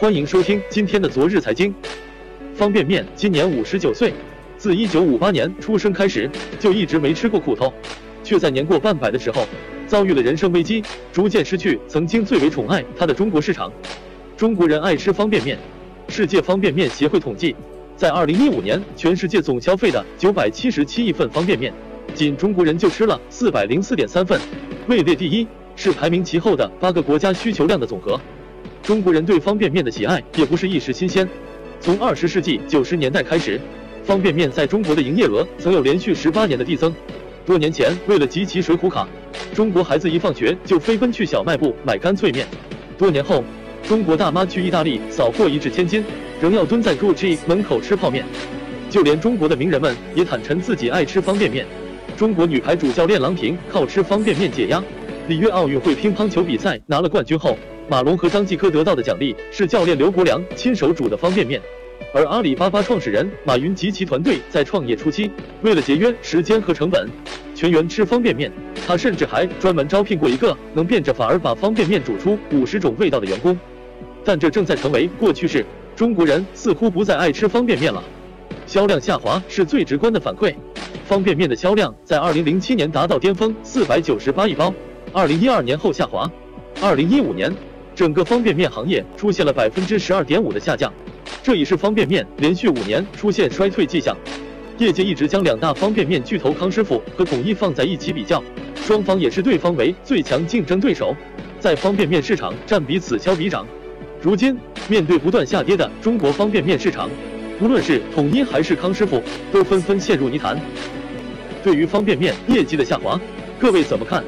欢迎收听今天的昨日财经。方便面今年五十九岁，自一九五八年出生开始就一直没吃过苦头，却在年过半百的时候遭遇了人生危机，逐渐失去曾经最为宠爱他的中国市场。中国人爱吃方便面。世界方便面协会统计，在二零一五年，全世界总消费的九百七十七亿份方便面，仅中国人就吃了四百零四点三份，位列第一，是排名其后的八个国家需求量的总和。中国人对方便面的喜爱也不是一时新鲜，从二十世纪九十年代开始，方便面在中国的营业额曾有连续十八年的递增。多年前，为了集齐水浒卡，中国孩子一放学就飞奔去小卖部买干脆面。多年后，中国大妈去意大利扫货一掷千金，仍要蹲在 Gucci 门口吃泡面。就连中国的名人们也坦诚自己爱吃方便面。中国女排主教练郎平靠吃方便面解压。里约奥运会乒乓球比赛拿了冠军后。马龙和张继科得到的奖励是教练刘国梁亲手煮的方便面，而阿里巴巴创始人马云及其团队在创业初期，为了节约时间和成本，全员吃方便面。他甚至还专门招聘过一个能变着法儿把方便面煮出五十种味道的员工。但这正在成为过去式，中国人似乎不再爱吃方便面了。销量下滑是最直观的反馈，方便面的销量在二零零七年达到巅峰四百九十八亿包，二零一二年后下滑，二零一五年。整个方便面行业出现了百分之十二点五的下降，这已是方便面连续五年出现衰退迹象。业界一直将两大方便面巨头康师傅和统一放在一起比较，双方也视对方为最强竞争对手，在方便面市场占比此消彼长。如今面对不断下跌的中国方便面市场，无论是统一还是康师傅，都纷纷陷入泥潭。对于方便面业绩的下滑，各位怎么看？